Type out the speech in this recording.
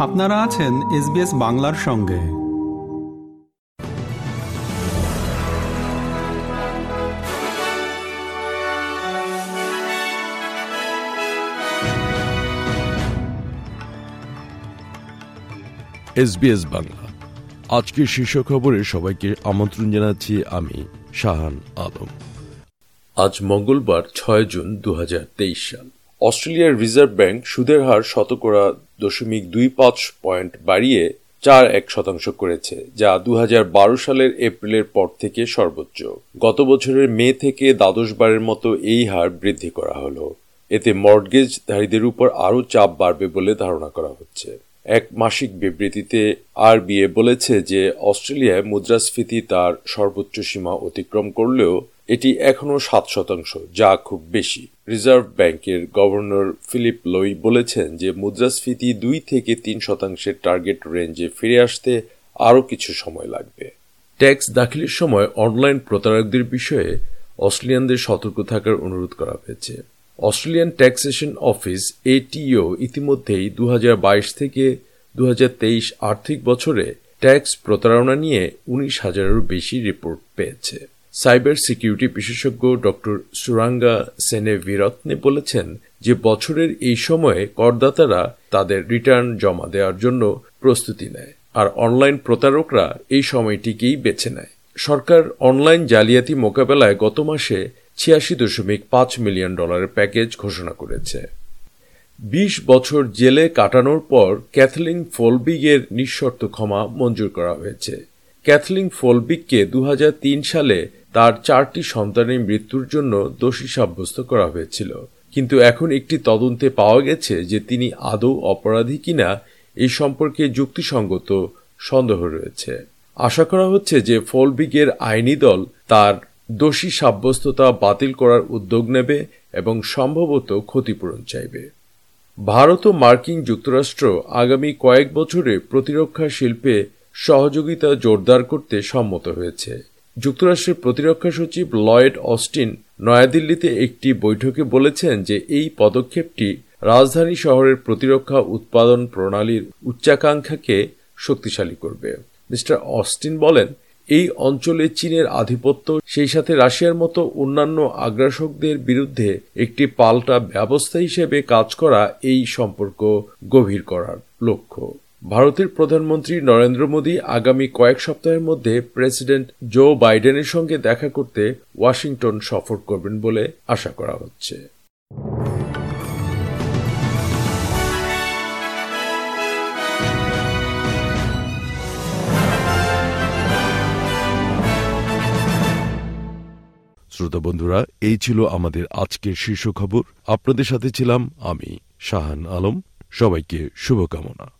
আপনারা আছেন এসবিএস বাংলার সঙ্গে। এসবিএস বাংলা। আজকের শীর্ষ খবরে সবাইকে আমন্ত্রণ জানাচ্ছি আমি, শাহান আলম। আজ মঙ্গলবার ছয় জুন দু হাজার তেইশ সাল। অস্ট্রেলিয়ার রিজার্ভ ব্যাংক সুদের হার শতকরা দশমিক দুই পাঁচ পয়েন্ট বাড়িয়ে চার এক শতাংশ করেছে, যা দুহাজার বারো সালের এপ্রিলের পর থেকে সর্বোচ্চ। গত বছরের মে থেকে দ্বাদশবারের মতো এই হার বৃদ্ধি করা হলো। এতে মর্টগেজধারীদের উপর আরও চাপ বাড়বে বলে ধারণা করা হচ্ছে। এক মাসিক বিবৃতিতে আরবিএ বলেছে যে অস্ট্রেলিয়ায় মুদ্রাস্ফীতি তার সর্বোচ্চ সীমা অতিক্রম করলেও এটি এখনও সাত শতাংশ, যা খুব বেশি। রিজার্ভ ব্যাংকের গভর্নর ফিলিপ লই বলেছেন যে মুদ্রাস্ফীতি দুই থেকে তিন শতাংশের টার্গেট রেঞ্জে ফিরে আসতে আরও কিছু সময় লাগবে। ট্যাক্স দাখিলের সময় অনলাইন প্রতারকদের বিষয়ে অস্ট্রেলিয়ানদের সতর্ক থাকার অনুরোধ করা হয়েছে। অস্ট্রেলিয়ান ট্যাক্সেশন অফিস, এটিও, ইতিমধ্যেই দু হাজার বাইশ থেকে দু হাজার তেইশ আর্থিক বছরে ট্যাক্স প্রতারণা নিয়ে উনিশ হাজারেরও বেশি রিপোর্ট পেয়েছে। সাইবার সিকিউরিটি বিশেষজ্ঞ ডক্টর সুরাঙ্গা সেনে বিরত্নে বলেছেন যে বছরের এই সময়ে করদাতারা তাদের রিটার্ন জমা দেওয়ার জন্য প্রস্তুতি নেয়, আর অনলাইন প্রতারকরা এই সময়টিকেই বেছে নেয়। সরকার অনলাইন জালিয়াতি মোকাবেলায় গত মাসে ছিয়াশি দশমিক পাঁচ মিলিয়ন ডলারের প্যাকেজ ঘোষণা করেছে। বিশ বছর জেলে কাটানোর পর ক্যাথলিন ফোলবিগের নিঃশর্ত ক্ষমা মঞ্জুর করা হয়েছে। ক্যাথলিন ফোলবিককে দু সালে তার চারটি সন্তানের মৃত্যুর জন্য দোষী সাব্যস্ত করা হয়েছিল। কিন্তু এখন একটি তদন্তে পাওয়া গেছে যে তিনি আদৌ অপরাধী কিনা এই সম্পর্কে যুক্তিসঙ্গত সন্দেহ রয়েছে। আশা করা হচ্ছে যে ফলবিগের আইনি দল তার দোষী সাব্যস্ততা বাতিল করার উদ্যোগ নেবে এবং সম্ভবত ক্ষতিপূরণ চাইবে। ভারত ও মার্কিন যুক্তরাষ্ট্র আগামী কয়েক বছরে প্রতিরক্ষা শিল্পে সহযোগিতা জোরদার করতে সম্মত হয়েছে। যুক্তরাষ্ট্রের প্রতিরক্ষা সচিব লয়েড অস্টিন নয়াদিল্লিতে একটি বৈঠকে বলেছেন যে এই পদক্ষেপটি রাজধানী শহরের প্রতিরক্ষা উৎপাদন প্রণালীর উচ্চাকাঙ্ক্ষাকে শক্তিশালী করবে। মিস্টার অস্টিন বলেন, এই অঞ্চলে চীনের আধিপত্য, সেই সাথে রাশিয়ার মতো অন্যান্য আগ্রাসকদের বিরুদ্ধে একটি পাল্টা ব্যবস্থা হিসেবে কাজ করা এই সম্পর্ক গভীর করার লক্ষ্য। ভারতের প্রধানমন্ত্রী নরেন্দ্র মোদী আগামী কয়েক সপ্তাহের মধ্যে প্রেসিডেন্ট জো বাইডেনের সঙ্গে দেখা করতে ওয়াশিংটন সফর করবেন বলে আশা করা হচ্ছে। শ্রোতা বন্ধুরা, এই ছিল আমাদের আজকের শীর্ষ খবর। আপনাদের সাথে ছিলাম আমি, শাহান আলম। সবাইকে শুভকামনা।